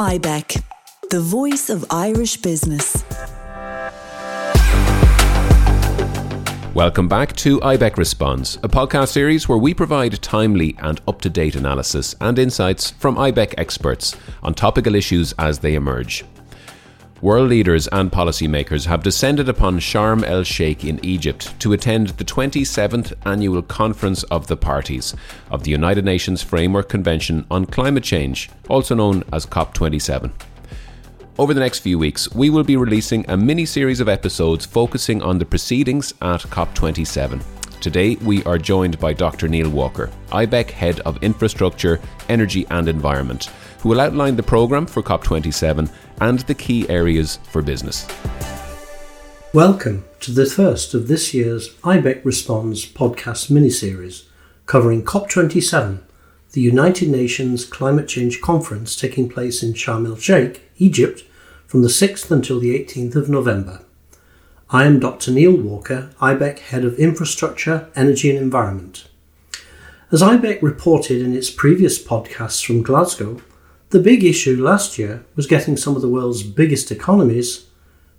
IBEC, the voice of Irish business. Welcome back to IBEC Responds, a podcast series where we provide timely and up to date analysis and insights from IBEC experts on topical issues as they emerge. World leaders and policymakers have descended upon Sharm el Sheikh in Egypt to attend the 27th annual Conference of the Parties of the United Nations Framework Convention on Climate Change, also known as COP27. Over the next few weeks, we will be releasing a mini series of episodes focusing on the proceedings at COP27. Today, we are joined by Dr. Neil Walker, IBEC Head of Infrastructure, Energy and Environment, who will outline the programme for COP27 and the key areas for business. Welcome to the first of this year's IBEC Responds podcast mini-series covering COP27, the United Nations Climate Change Conference taking place in Sharm el Sheikh, Egypt, from the 6th until the 18th of November. I am Dr. Neil Walker, IBEC Head of Infrastructure, Energy and Environment. As IBEC reported in its previous podcasts from Glasgow, the big issue last year was getting some of the world's biggest economies,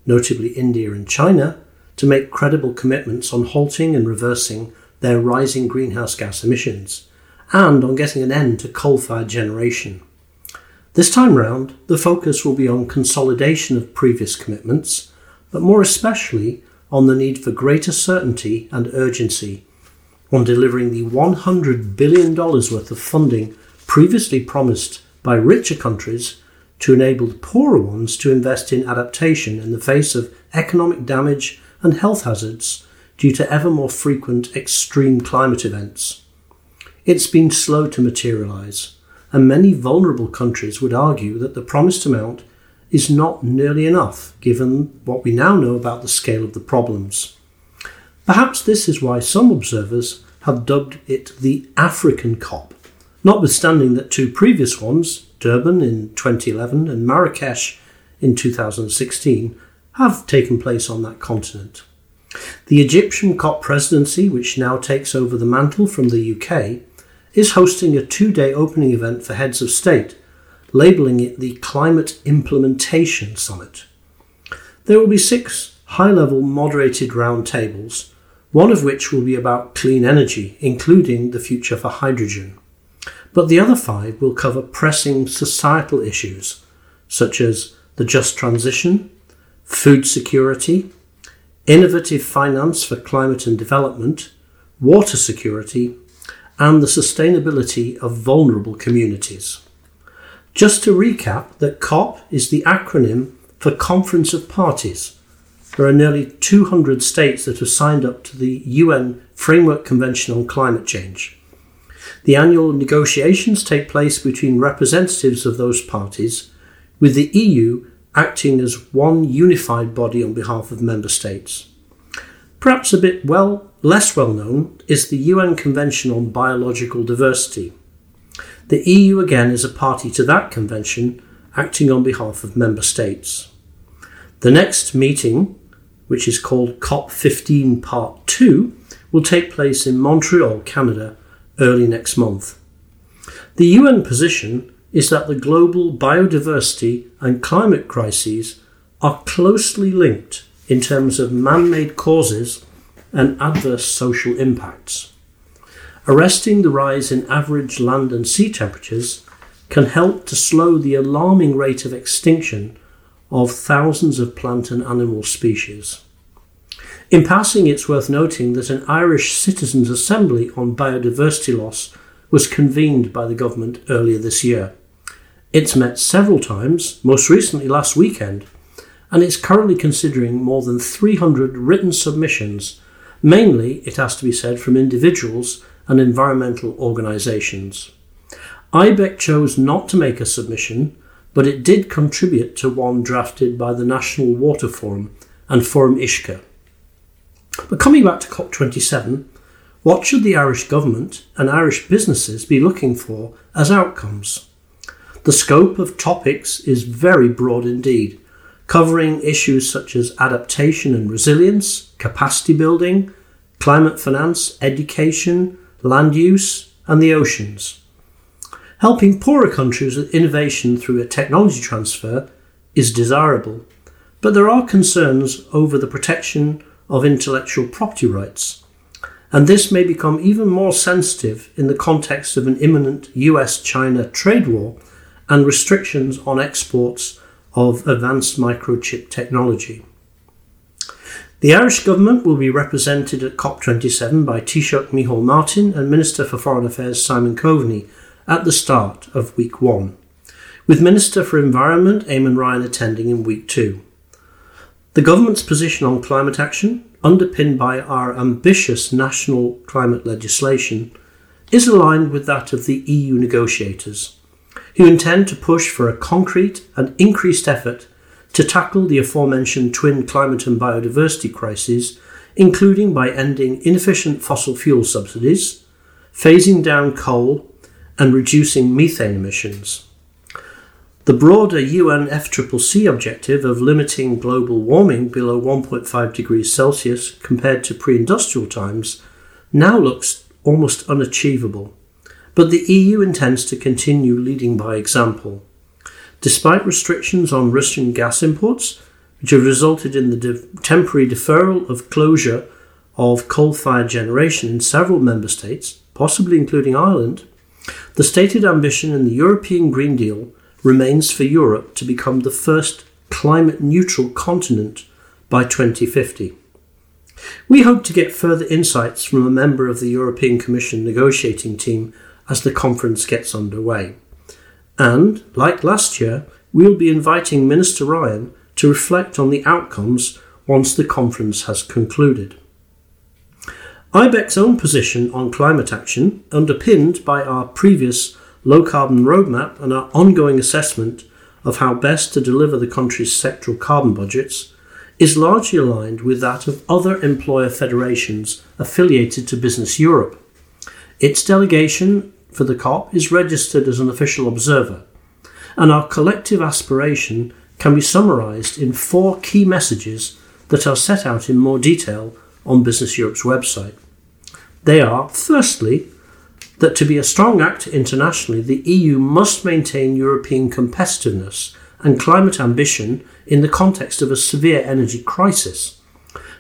notably India and China, to make credible commitments on halting and reversing their rising greenhouse gas emissions, and on getting an end to coal fired generation. This time round, the focus will be on consolidation of previous commitments, but more especially on the need for greater certainty and urgency on delivering the $100 billion worth of funding previously promised by richer countries to enable the poorer ones to invest in adaptation in the face of economic damage and health hazards due to ever more frequent extreme climate events. It's been slow to materialise, and many vulnerable countries would argue that the promised amount is not nearly enough given what we now know about the scale of the problems. Perhaps this is why some observers have dubbed it the African COP notwithstanding that two previous ones, Durban in 2011 and Marrakesh in 2016, have taken place on that continent. The Egyptian COP presidency, which now takes over the mantle from the UK, is hosting a two day opening event for heads of state, labelling it the Climate Implementation Summit. There will be six high level moderated roundtables, one of which will be about clean energy, including the future for hydrogen but the other five will cover pressing societal issues such as the just transition, food security, innovative finance for climate and development, water security, and the sustainability of vulnerable communities. Just to recap, that COP is the acronym for Conference of Parties. There are nearly 200 states that have signed up to the UN Framework Convention on Climate Change. The annual negotiations take place between representatives of those parties, with the EU acting as one unified body on behalf of member states. Perhaps a bit well less well known is the UN Convention on Biological Diversity. The EU again is a party to that convention, acting on behalf of member states. The next meeting, which is called COP15 Part 2, will take place in Montreal, Canada, early next month. The UN position is that the global biodiversity and climate crises are closely linked in terms of man made causes and adverse social impacts. Arresting the rise in average land and sea temperatures can help to slow the alarming rate of extinction of thousands of plant and animal species. In passing, it's worth noting that an Irish Citizens' Assembly on biodiversity loss was convened by the government earlier this year. It's met several times, most recently last weekend, and it's currently considering more than 300 written submissions, mainly, it has to be said, from individuals and environmental organisations. IBEC chose not to make a submission, but it did contribute to one drafted by the National Water Forum and Forum Uisce. But coming back to COP27, what should the Irish government and Irish businesses be looking for as outcomes? The scope of topics is very broad indeed, covering issues such as adaptation and resilience, capacity building, climate finance, education, land use, and the oceans. Helping poorer countries with innovation through a technology transfer is desirable, but there are concerns over the protection of intellectual property rights, and this may become even more sensitive in the context of an imminent US China trade war and restrictions on exports of advanced microchip technology. The Irish government will be represented at COP27 by Taoiseach Micheál Martin and Minister for Foreign Affairs Simon Coveney at the start of week one, with Minister for Environment Eamon Ryan attending in week two. The government's position on climate action, underpinned by our ambitious national climate legislation, is aligned with that of the EU negotiators, who intend to push for a concrete and increased effort to tackle the aforementioned twin climate and biodiversity crises, including by ending inefficient fossil fuel subsidies, phasing down coal, and reducing methane emissions. The broader UN FCCC objective of limiting global warming below 1.5 degrees Celsius compared to pre industrial times now looks almost unachievable, but the EU intends to continue leading by example. Despite restrictions on Russian gas imports, which have resulted in the de- temporary deferral of closure of coal fired generation in several member states, possibly including Ireland, the stated ambition in the European Green Deal remains for Europe to become the first climate neutral continent by 2050. We hope to get further insights from a member of the European Commission negotiating team as the conference gets underway. And, like last year, we'll be inviting Minister Ryan to reflect on the outcomes once the conference has concluded. IBEC's own position on climate action, underpinned by our previous low carbon roadmap and our ongoing assessment of how best to deliver the country's sectoral carbon budgets, is largely aligned with that of other employer federations affiliated to Business Europe. Its delegation for the COP is registered as an official observer, and our collective aspiration can be summarised in four key messages that are set out in more detail on Business Europe's website. They are, firstly, that to be a strong actor internationally, the EU must maintain European competitiveness and climate ambition in the context of a severe energy crisis.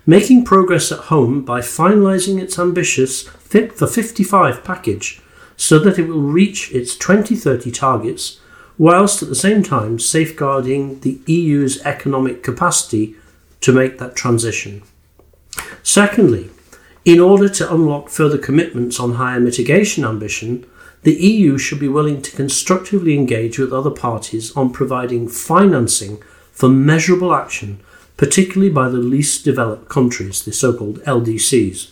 Making progress at home by finalising its ambitious Fit for 55 package so that it will reach its 2030 targets, whilst at the same time safeguarding the EU's economic capacity to make that transition. Secondly, in order to unlock further commitments on higher mitigation ambition, the EU should be willing to constructively engage with other parties on providing financing for measurable action, particularly by the least developed countries, the so called LDCs.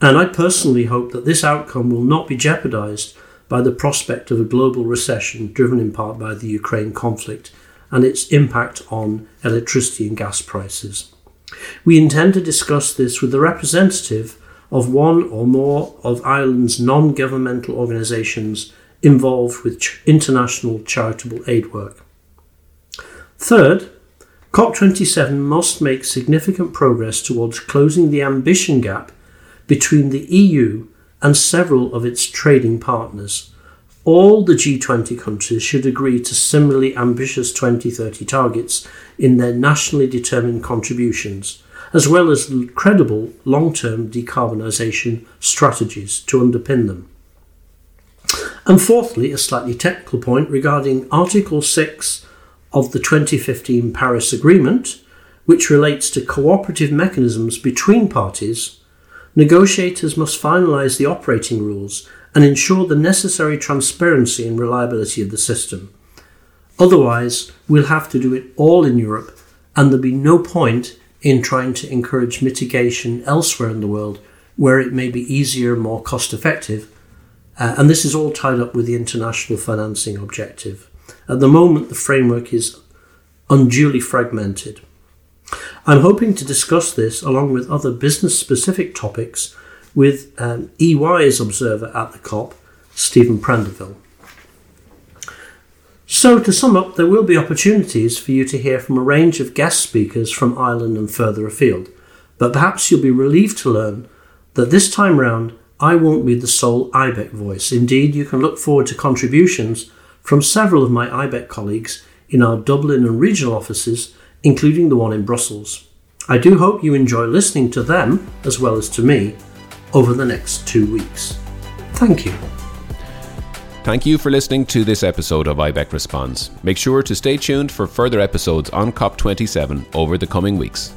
And I personally hope that this outcome will not be jeopardised by the prospect of a global recession driven in part by the Ukraine conflict and its impact on electricity and gas prices. We intend to discuss this with the representative of one or more of Ireland's non governmental organisations involved with ch- international charitable aid work. Third, COP27 must make significant progress towards closing the ambition gap between the EU and several of its trading partners. All the G20 countries should agree to similarly ambitious 2030 targets in their nationally determined contributions, as well as credible long term decarbonisation strategies to underpin them. And fourthly, a slightly technical point regarding Article 6 of the 2015 Paris Agreement, which relates to cooperative mechanisms between parties, negotiators must finalise the operating rules and ensure the necessary transparency and reliability of the system. Otherwise, we'll have to do it all in Europe, and there'll be no point in trying to encourage mitigation elsewhere in the world where it may be easier, more cost effective. Uh, and this is all tied up with the international financing objective. At the moment, the framework is unduly fragmented. I'm hoping to discuss this along with other business specific topics with um, EY's observer at the COP, Stephen Prendeville. So, to sum up, there will be opportunities for you to hear from a range of guest speakers from Ireland and further afield, but perhaps you'll be relieved to learn that this time round I won't be the sole IBEC voice. Indeed, you can look forward to contributions from several of my IBEC colleagues in our Dublin and regional offices, including the one in Brussels. I do hope you enjoy listening to them, as well as to me, over the next two weeks. Thank you. Thank you for listening to this episode of IBEC Responds. Make sure to stay tuned for further episodes on COP27 over the coming weeks.